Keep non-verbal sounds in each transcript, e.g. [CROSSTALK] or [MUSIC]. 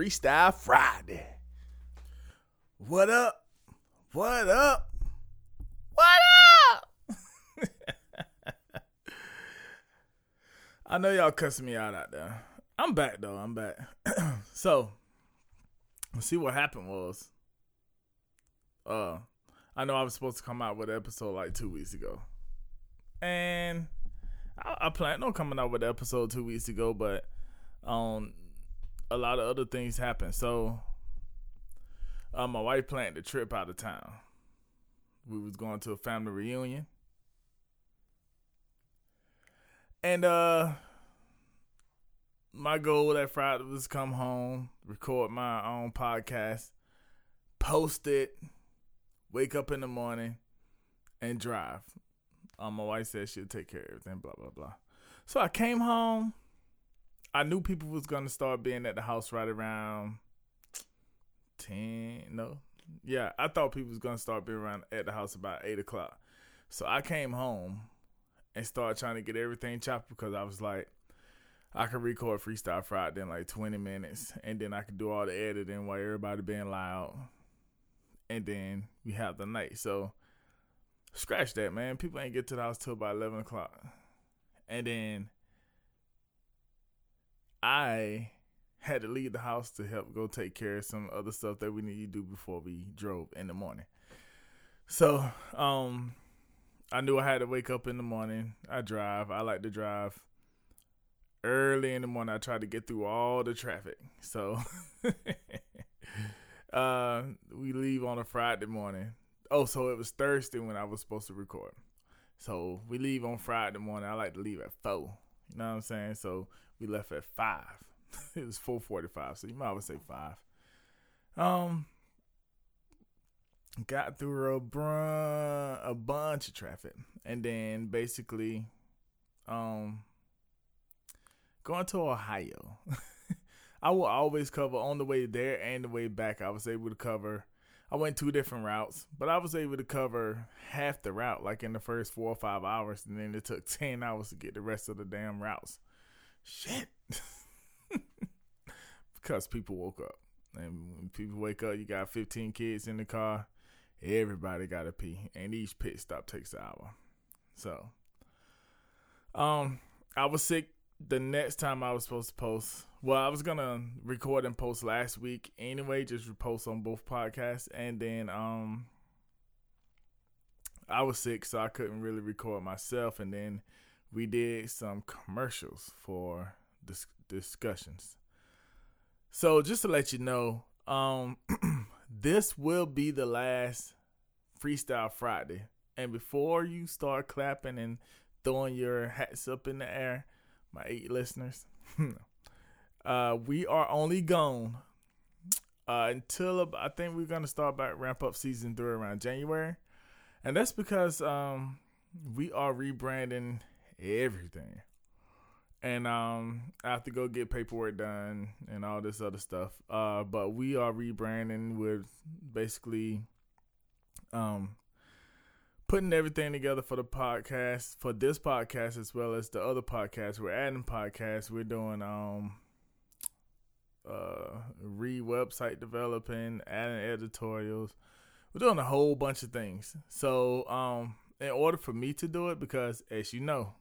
Freestyle Friday. What up? What up? What up? I know y'all cussing me out out there. I'm back though. I'm back. [CLEARS THROAT] so, see what happened was. Uh, I know I was supposed to come out with an episode like two weeks ago, and I, I planned on coming out with an episode two weeks ago, but um, a lot of other things happened. So, uh, my wife planned a trip out of town. We was going to a family reunion, and uh, my goal that Friday was come home, record my own podcast, post it, wake up in the morning, and drive. Um, my wife said she'll take care of everything, blah blah blah. So I came home I knew people was gonna start being at the house right around ten. No, yeah, I thought people was gonna start being around at the house about eight o'clock. So I came home and started trying to get everything chopped because I was like, I could record Freestyle Friday in like twenty minutes, and then I could do all the editing while everybody being loud, and then we have the night. So scratch that, man. People ain't get to the house till about eleven o'clock, and then I had to leave the house to help go take care of some other stuff that we need to do before we drove in the morning. So, um, I knew I had to wake up in the morning. I drive. I like to drive early in the morning. I try to get through all the traffic. So, [LAUGHS] uh, we leave on a Friday morning. Oh, so it was Thursday when I was supposed to record. So we leave on Friday morning. I like to leave at four. You know what I'm saying? So we left at five. [LAUGHS] it was four forty five, so you might as well say five. Um, got through a a bunch of traffic, and then basically, um, going to Ohio. [LAUGHS] I will always cover on the way there and the way back. I was able to cover. I went two different routes, but I was able to cover half the route, like in the first four or five hours, and then it took [LAUGHS] ten hours to get the rest of the damn routes. Shit. [LAUGHS] because people woke up. And when people wake up, you got 15 kids in the car. Everybody got to pee. And each pit stop takes an hour. So, um, I was sick the next time I was supposed to post. Well, I was gonna record and post last week anyway, just post on both podcasts, and then um, I was sick, so I couldn't really record myself, and then we did some commercials for dis- discussions. So just to let you know, um, [CLEARS THROAT] this will be the last Freestyle Friday. And before you start clapping and throwing your hats up in the air, my eight listeners, [LAUGHS] uh, we are only gone uh, until I think we're gonna start back ramp up season three around January, and that's because um, we are rebranding everything. And um, I have to go get paperwork done and all this other stuff. Uh, but we are rebranding with basically um putting everything together for the podcast, for this podcast as well as the other podcasts. We're adding podcasts. We're doing um uh re website developing, adding editorials. We're doing a whole bunch of things. So um in order for me to do it, because as you know,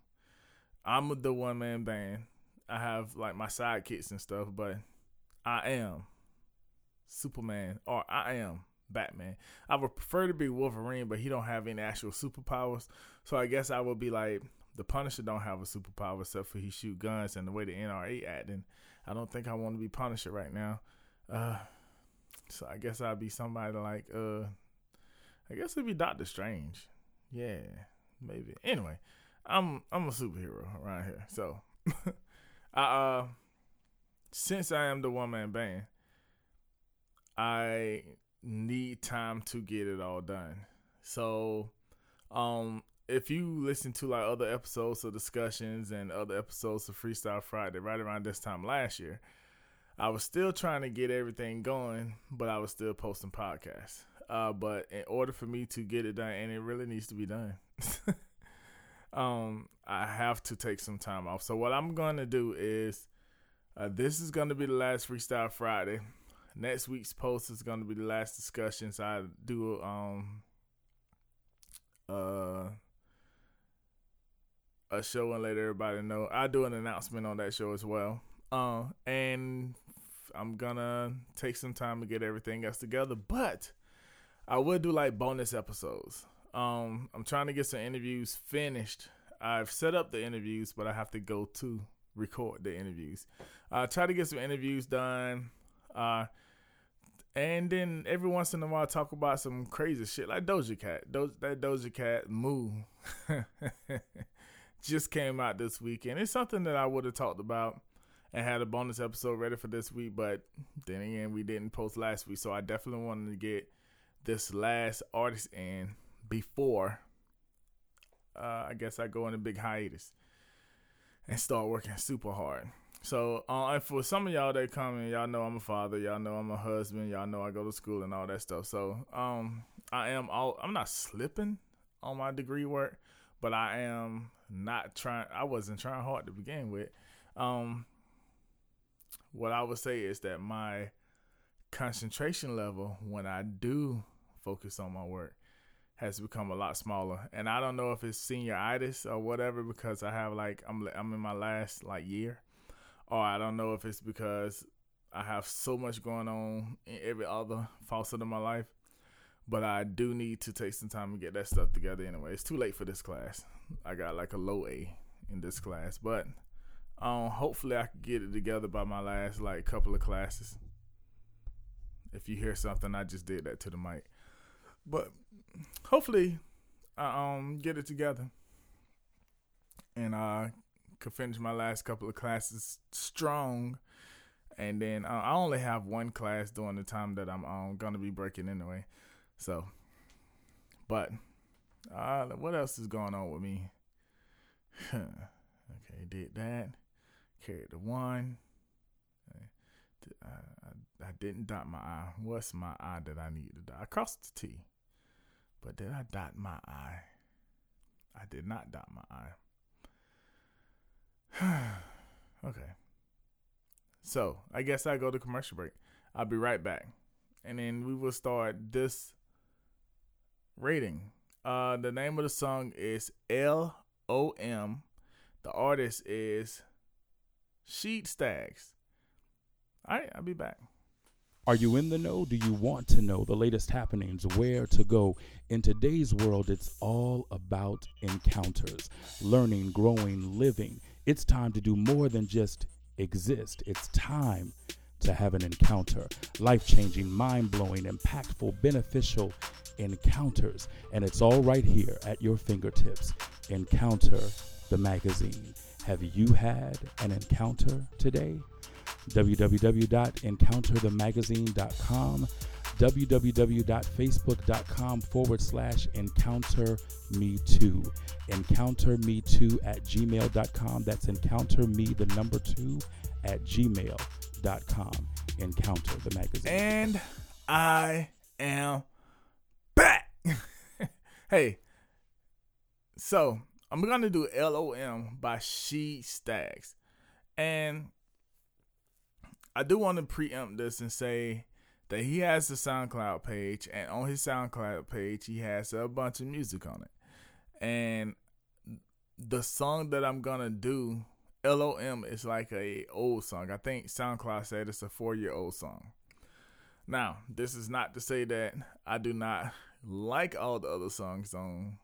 I'm the one man band. I have like my sidekicks and stuff, but I am Superman or I am Batman. I would prefer to be Wolverine, but he don't have any actual superpowers. So I guess I would be like the Punisher don't have a superpower except for he shoot guns and the way the NRA acting. I don't think I want to be Punisher right now. Uh, so I guess I'd be somebody like uh, I guess it'd be Doctor Strange. Yeah, maybe. Anyway, I'm I'm a superhero around here. So, [LAUGHS] I uh, since I am the one man band, I need time to get it all done. So, um, if you listen to like other episodes of discussions and other episodes of Freestyle Friday right around this time last year, I was still trying to get everything going, but I was still posting podcasts. Uh, but in order for me to get it done, and it really needs to be done, [LAUGHS] um, I have to take some time off. So what I'm gonna do is, uh, this is gonna be the last Freestyle Friday. Next week's post is gonna be the last discussions I do. Um, uh a show and let everybody know. I do an announcement on that show as well. Uh, and I'm gonna take some time to get everything else together, but I will do like bonus episodes. Um, I'm trying to get some interviews finished. I've set up the interviews, but I have to go to record the interviews. I uh, try to get some interviews done. Uh, and then every once in a while talk about some crazy shit like Doja Cat. Do- that Doja Cat move [LAUGHS] just came out this weekend. It's something that I would have talked about and had a bonus episode ready for this week, but then again, we didn't post last week, so I definitely wanted to get this last artist in before uh, I guess I go on a big hiatus and start working super hard. So, uh, and for some of y'all that come in, y'all know I'm a father, y'all know I'm a husband, y'all know I go to school and all that stuff. So, um, I am all I'm not slipping on my degree work, but I am not trying. I wasn't trying hard to begin with. Um, what I would say is that my concentration level when I do focus on my work has become a lot smaller. And I don't know if it's senioritis or whatever because I have like I'm I'm in my last like year, or I don't know if it's because I have so much going on in every other facet of my life. But I do need to take some time to get that stuff together anyway. It's too late for this class. I got like a low A in this class, but um, hopefully I can get it together by my last like couple of classes. If you hear something, I just did that to the mic, but hopefully I um get it together and I could finish my last couple of classes strong. And then uh, I only have one class during the time that I'm um, gonna be breaking anyway. So, but uh, what else is going on with me? [LAUGHS] okay, did that. Carried the one. I, I, I, didn't dot my I. What's my I that I need to dot? I crossed the T. But did I dot my I? I did not dot my I. [SIGHS] okay. So I guess I go to commercial break. I'll be right back. And then we will start this rating. Uh the name of the song is L O M. The artist is Sheed Stags. Alright, I'll be back. Are you in the know? Do you want to know the latest happenings, where to go? In today's world, it's all about encounters, learning, growing, living. It's time to do more than just exist. It's time to have an encounter. Life changing, mind blowing, impactful, beneficial encounters. And it's all right here at your fingertips. Encounter the magazine. Have you had an encounter today? www.encounterthemagazine.com, www.facebook.com forward slash encounter me too. Encounter me too at gmail.com. That's encounter me, the number two, at gmail.com. Encounter the magazine. And I am back. [LAUGHS] hey, so I'm gonna do LOM by She Stags. And I do want to preempt this and say that he has a SoundCloud page, and on his SoundCloud page, he has a bunch of music on it. And the song that I'm gonna do, LOM, is like a old song. I think SoundCloud said it's a four year old song. Now, this is not to say that I do not like all the other songs on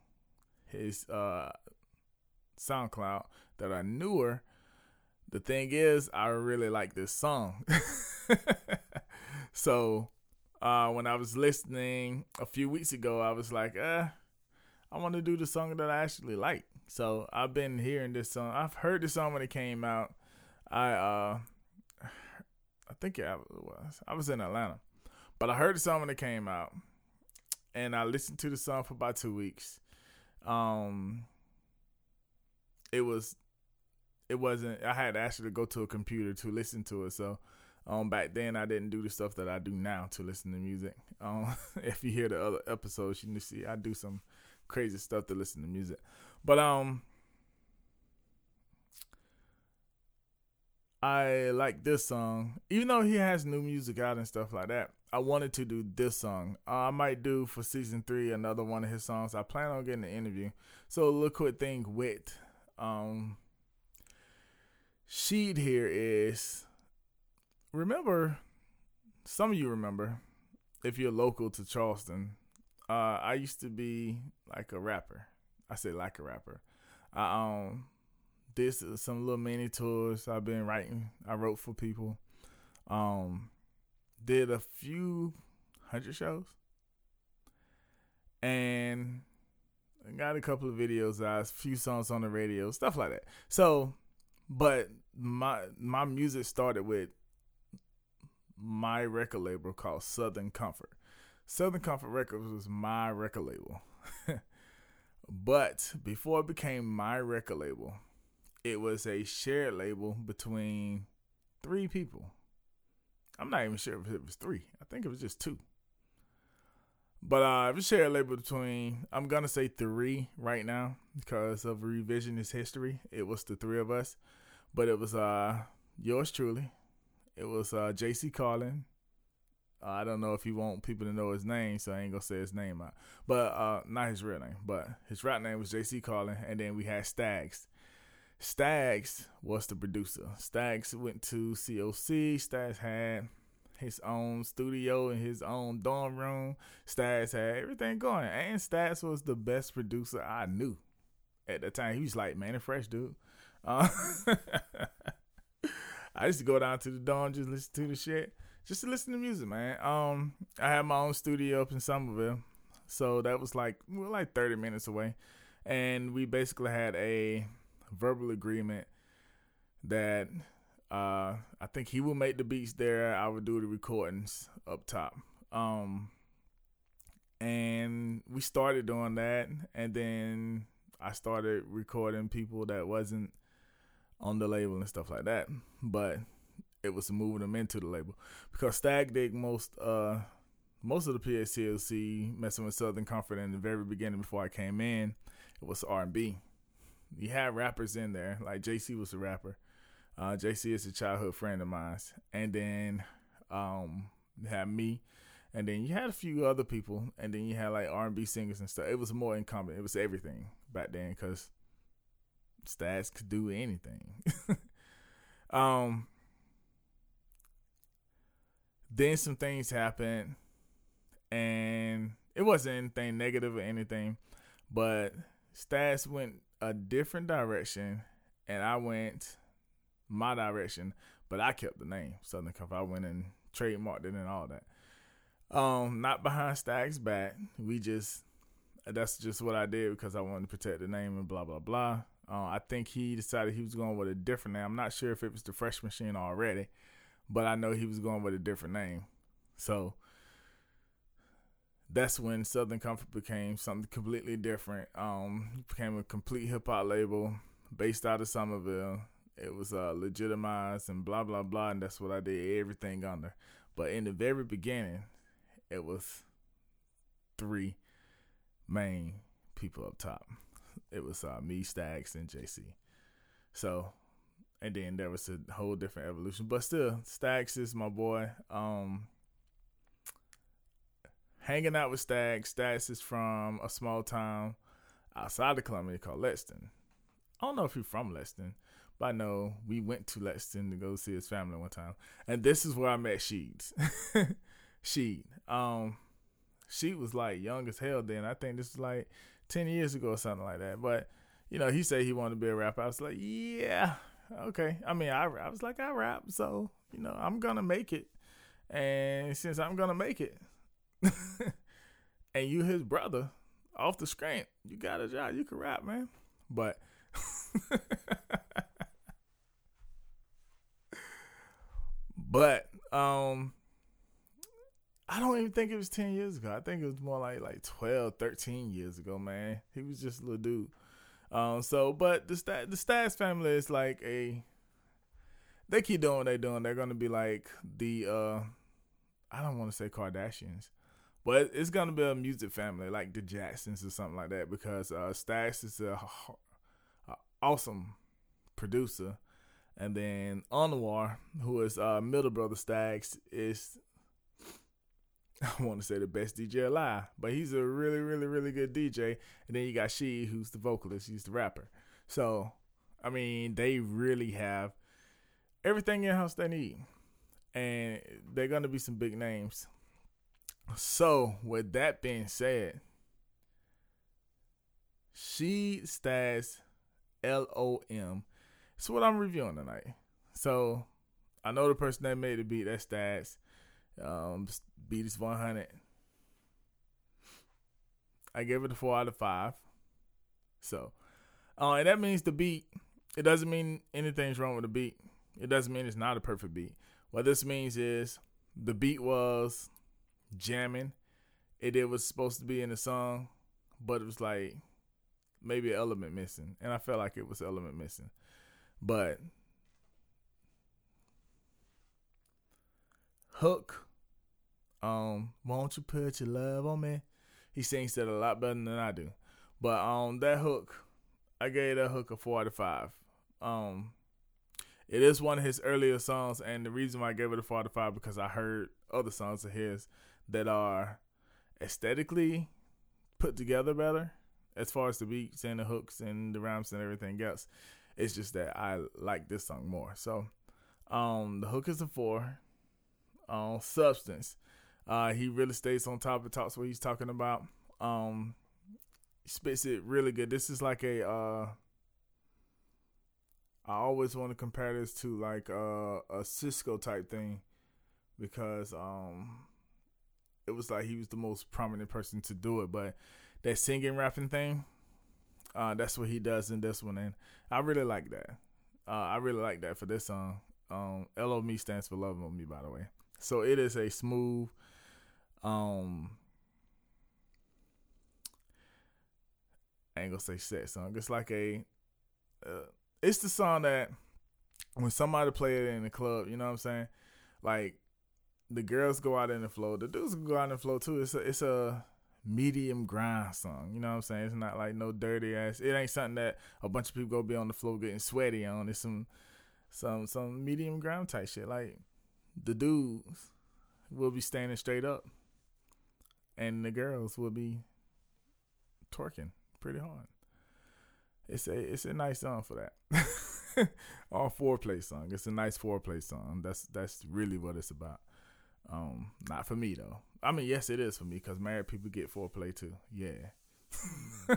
his uh, SoundCloud that are newer the thing is, I really like this song. [LAUGHS] so uh, when I was listening a few weeks ago, I was like, uh, I want to do the song that I actually like. So I've been hearing this song. I've heard the song when it came out. I uh, I think it was. I was in Atlanta, but I heard the song when it came out, and I listened to the song for about two weeks. um, it was, it wasn't. I had to actually go to a computer to listen to it. So, um, back then I didn't do the stuff that I do now to listen to music. Um, [LAUGHS] if you hear the other episodes, you can see I do some crazy stuff to listen to music. But um, I like this song, even though he has new music out and stuff like that. I wanted to do this song. Uh, I might do for season three another one of his songs. I plan on getting an interview. So quick thing with um Sheed here is remember some of you remember if you're local to Charleston. Uh, I used to be like a rapper. I say like a rapper. I um this is some little mini tours I've been writing. I wrote for people. Um, did a few hundred shows, and got a couple of videos a few songs on the radio, stuff like that. So, but my my music started with my record label called Southern Comfort. Southern Comfort Records was my record label. [LAUGHS] but before it became my record label, it was a shared label between three people. I'm not even sure if it was three. I think it was just two. But uh, it share a label between. I'm gonna say three right now because of revisionist history. It was the three of us, but it was uh yours truly. It was uh J.C. Carlin. I don't know if you want people to know his name, so I ain't gonna say his name out. But uh, not his real name, but his rap name was J.C. Carlin, and then we had Stags. Stags was the producer. Stags went to COC. Stags had his own studio and his own dorm room. Stags had everything going. And Stags was the best producer I knew at the time. He was like, man, a fresh dude. Uh, [LAUGHS] I used to go down to the dorm, just listen to the shit. Just to listen to music, man. Um, I had my own studio up in Somerville. So that was like we were like 30 minutes away. And we basically had a verbal agreement that uh, I think he will make the beats there. I would do the recordings up top. Um, and we started doing that, and then I started recording people that wasn't on the label and stuff like that. But it was moving them into the label because Stag Dig most uh most of the PSCLC messing with Southern Comfort in the very beginning before I came in, it was R and B you had rappers in there. Like JC was a rapper. Uh, JC is a childhood friend of mine, and then um, had me, and then you had a few other people, and then you had like R and B singers and stuff. It was more incumbent. It was everything back then because Stags could do anything. [LAUGHS] um, then some things happened, and it wasn't anything negative or anything, but Stags went a different direction, and I went my direction, but I kept the name Southern Comfort. I went and trademarked it and all that. Um, not behind Stag's back. We just that's just what I did because I wanted to protect the name and blah blah blah. Uh, I think he decided he was going with a different name. I'm not sure if it was the Fresh Machine already, but I know he was going with a different name. So that's when Southern Comfort became something completely different. Um, became a complete hip hop label based out of Somerville. It was uh, legitimized and blah blah blah, and that's what I did everything under. But in the very beginning, it was three main people up top. It was uh, me, Stags, and JC. So, and then there was a whole different evolution, but still, Stags is my boy. Um, hanging out with Stag. Stags is from a small town outside of Columbia called Lexington. I don't know if he's from Lexington, but know we went to Lexington to go see his family one time. And this is where I met Sheeds. [LAUGHS] Sheed. Um she was like young as hell then. I think this was like ten years ago or something like that. But, you know, he said he wanted to be a rapper. I was like, Yeah, okay. I mean I I was like, I rap, so, you know, I'm gonna make it. And since I'm gonna make it, [LAUGHS] and you his brother off the screen, you got a job. You can rap, man. But [LAUGHS] but um I don't even think it was 10 years ago. I think it was more like like 12, 13 years ago, man. He was just a little dude. Um, so, but the St- the Staggs family is like a. They keep doing what they're doing. They're gonna be like the. uh I don't want to say Kardashians, but it's gonna be a music family like the Jacksons or something like that because uh is a, a awesome producer, and then Anwar, who is uh middle brother Staggs, is [LAUGHS] I want to say the best DJ alive, but he's a really, really, really good DJ. And then you got She, who's the vocalist, he's the rapper. So, I mean, they really have everything in house they need, and they're gonna be some big names. So, with that being said, She Staggs L O M. It's what I'm reviewing tonight. So, I know the person that made the beat. That's Staggs. Um, beat is 100. I gave it a four out of five. So, uh, and that means the beat. It doesn't mean anything's wrong with the beat. It doesn't mean it's not a perfect beat. What this means is the beat was jamming. It it was supposed to be in the song, but it was like maybe an element missing, and I felt like it was element missing. But hook um, won't you put your love on me? He sings that a lot better than I do. But um, that hook, I gave that hook a four out of five. Um, it is one of his earlier songs, and the reason why I gave it a four out of five because I heard other songs of his that are aesthetically put together better as far as the beats and the hooks and the rhymes and everything else. It's just that I like this song more. So, um, the hook is a four. Um, substance. Uh, he really stays on top of talks what he's talking about. Um, spits it really good. This is like a. Uh, I always want to compare this to like uh, a Cisco type thing, because um, it was like he was the most prominent person to do it. But that singing rapping thing, uh, that's what he does in this one, and I really like that. Uh, I really like that for this song. Um, L Me stands for Love on Me, by the way. So it is a smooth, um I ain't gonna say set song. It's like a uh, it's the song that when somebody play it in the club, you know what I'm saying? Like the girls go out in the flow, the dudes go out in the flow too. It's a it's a medium grind song. You know what I'm saying? It's not like no dirty ass. It ain't something that a bunch of people go be on the floor getting sweaty on. It's some some some medium grind type shit. Like the dudes will be standing straight up and the girls will be twerking pretty hard. It's a it's a nice song for that. [LAUGHS] All foreplay song. It's a nice foreplay song. That's that's really what it's about. Um, not for me though. I mean, yes, it is for me because married people get foreplay too. Yeah. [LAUGHS]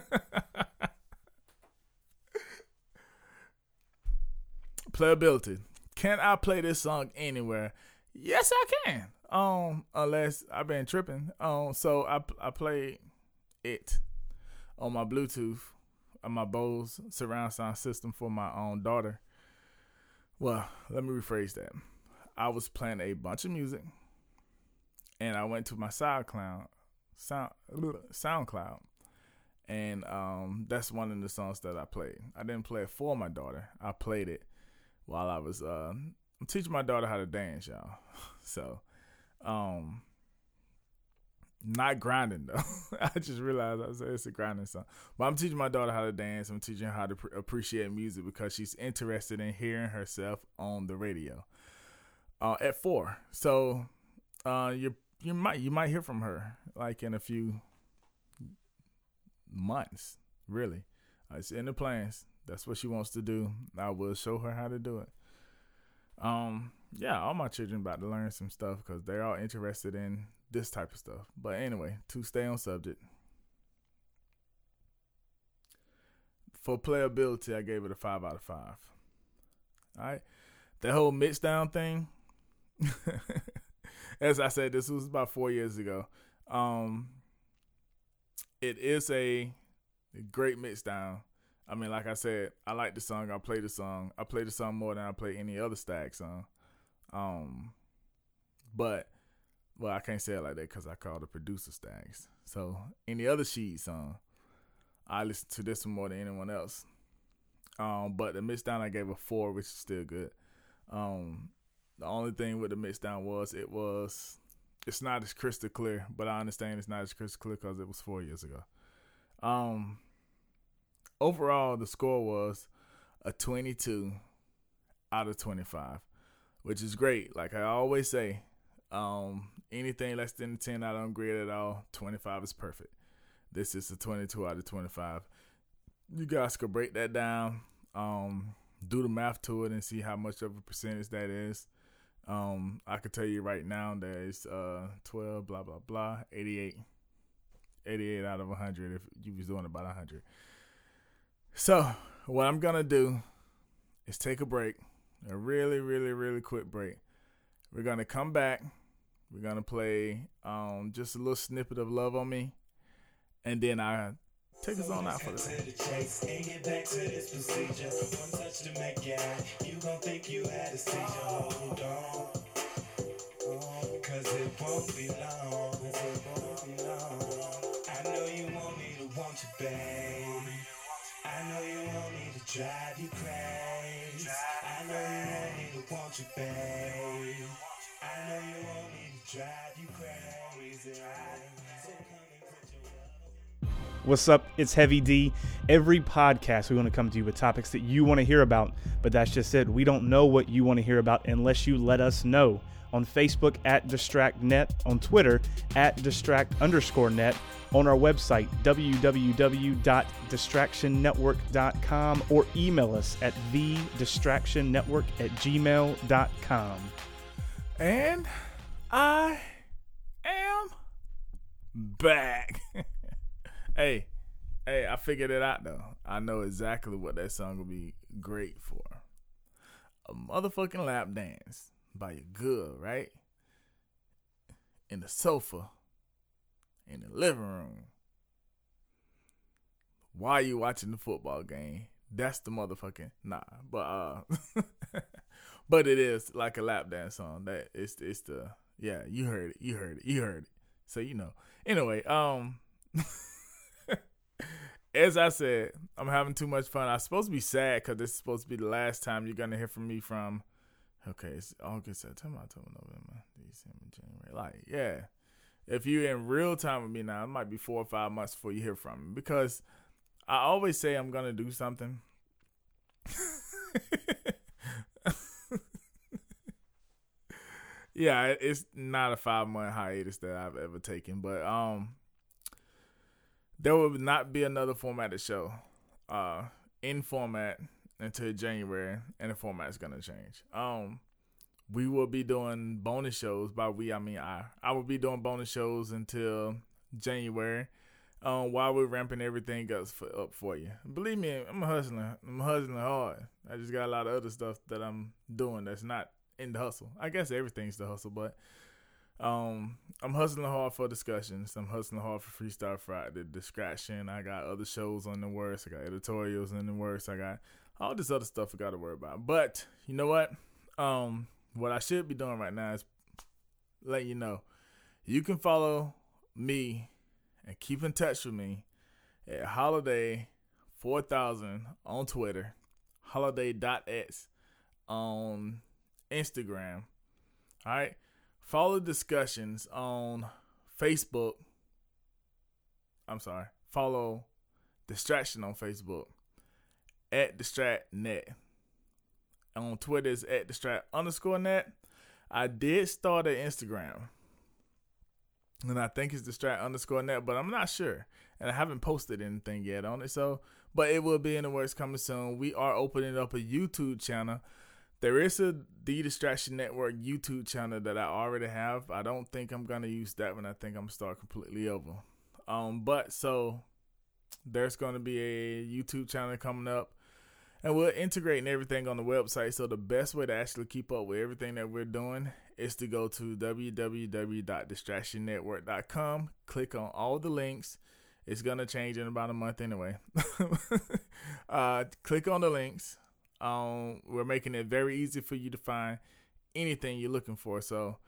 Playability. Can I play this song anywhere? Yes, I can. Um, unless I've been tripping. Um, so I I played it on my Bluetooth on my Bose surround sound system for my own daughter. Well, let me rephrase that. I was playing a bunch of music, and I went to my SoundCloud, Sound SoundCloud, and um, that's one of the songs that I played. I didn't play it for my daughter. I played it while I was uh, teaching my daughter how to dance, y'all. [LAUGHS] So um, not grinding though. [LAUGHS] I just realized I said it's a grinding song. But I'm teaching my daughter how to dance. I'm teaching her how to pr- appreciate music because she's interested in hearing herself on the radio. Uh, at four, so uh, you you might you might hear from her like in a few months. Really, it's in the plans. That's what she wants to do. I will show her how to do it. Um, yeah, all my children about to learn some stuff because they're all interested in this type of stuff. But anyway, to stay on subject, for playability, I gave it a five out of five. All right, the whole mix down thing. [LAUGHS] as I said, this was about four years ago. Um, it is a great mix down. I mean, like I said, I like the song. I play the song. I play the song more than I play any other Stag song. Um, but well, I can't say it like that because I call the producer Stags. So any other Sheed song, I listen to this one more than anyone else. Um, but the mix down I gave a four, which is still good. Um, the only thing with the mix down was it was it's not as crystal clear, but I understand it's not as crystal clear because it was four years ago. Um, overall, the score was a 22 out of 25, which is great. Like I always say, um, anything less than 10, I don't grade at all. 25 is perfect. This is a 22 out of 25. You guys could break that down, um, do the math to it, and see how much of a percentage that is. Um, I could tell you right now that it's uh 12, blah blah blah, 88, 88 out of 100 if you was doing about 100. So what I'm gonna do is take a break, a really, really, really quick break. We're gonna come back. We're gonna play um just a little snippet of "Love on Me," and then I take us on out for the day. get back to this procedure. One touch to make you gon' think you had a seizure. Hold on, cause it won't be long. I know you want me to want you. I know you want me to drive you crazy. I know you want me to want you. I know you want me to drive you crazy. What's up? It's Heavy D. Every podcast, we want to come to you with topics that you want to hear about, but that's just it. We don't know what you want to hear about unless you let us know. On Facebook at DistractNet, on Twitter at Distract underscore net, on our website www.distractionnetwork.com, or email us at thedistractionnetwork at gmail.com. And I am back. Hey, hey, I figured it out though. I know exactly what that song will be great for. A motherfucking lap dance by your girl, right? In the sofa, in the living room. While you watching the football game, that's the motherfucking nah. But uh, [LAUGHS] but it is like a lap dance song. That it's it's the yeah. You heard it. You heard it. You heard it. So you know. Anyway, um. [LAUGHS] as I said, I'm having too much fun. I'm supposed to be sad because this is supposed to be the last time you're gonna hear from me from. Okay, it's August, September, October, November, December, January. Like, yeah, if you're in real time with me now, it might be four or five months before you hear from me because I always say I'm gonna do something. [LAUGHS] yeah, it's not a five month hiatus that I've ever taken, but um, there will not be another formatted show uh, in format until January, and the format is gonna change. Um, we will be doing bonus shows. By we, I mean I. I will be doing bonus shows until January. Um, while we're ramping everything up for, up for you. Believe me, I'm hustling. I'm hustling hard. I just got a lot of other stuff that I'm doing that's not in the hustle. I guess everything's the hustle, but um, I'm hustling hard for discussions. I'm hustling hard for Freestyle Friday, distraction. I got other shows on the works. I got editorials in the works. I got all this other stuff I got to worry about. But you know what? Um, what I should be doing right now is let you know you can follow me and keep in touch with me at Holiday 4000 on Twitter, holiday.x on Instagram. All right. Follow discussions on Facebook. I'm sorry. Follow Distraction on Facebook at DistractNet. On Twitter is at Distract underscore net. I did start an Instagram. And I think it's Distract underscore net, but I'm not sure. And I haven't posted anything yet on it. So, but it will be in the works coming soon. We are opening up a YouTube channel there is a The Distraction Network YouTube channel that I already have. I don't think I'm gonna use that one. I think I'm start completely over. Um, but so there's gonna be a YouTube channel coming up, and we're integrating everything on the website. So the best way to actually keep up with everything that we're doing is to go to www.distractionnetwork.com, click on all the links. It's gonna change in about a month anyway. [LAUGHS] uh, click on the links um, we're making it very easy for you to find anything you're looking for. So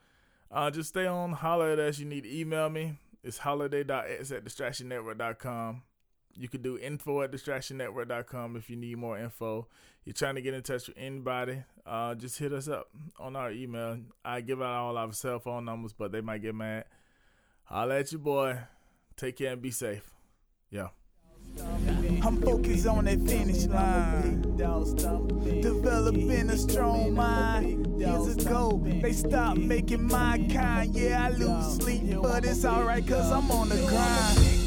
Uh, just stay on, holler at us. You need to email me. It's holiday.x at distractionnetwork.com. You can do info at distractionnetwork.com if you need more info. You're trying to get in touch with anybody, uh, just hit us up on our email. I give out all our cell phone numbers, but they might get mad. Holla at you, boy. Take care and be safe. Yeah. I'm focused on that finish line. Developing a strong mind. Years ago, they stopped making my kind. Yeah, I lose sleep, but it's alright, cause I'm on the grind.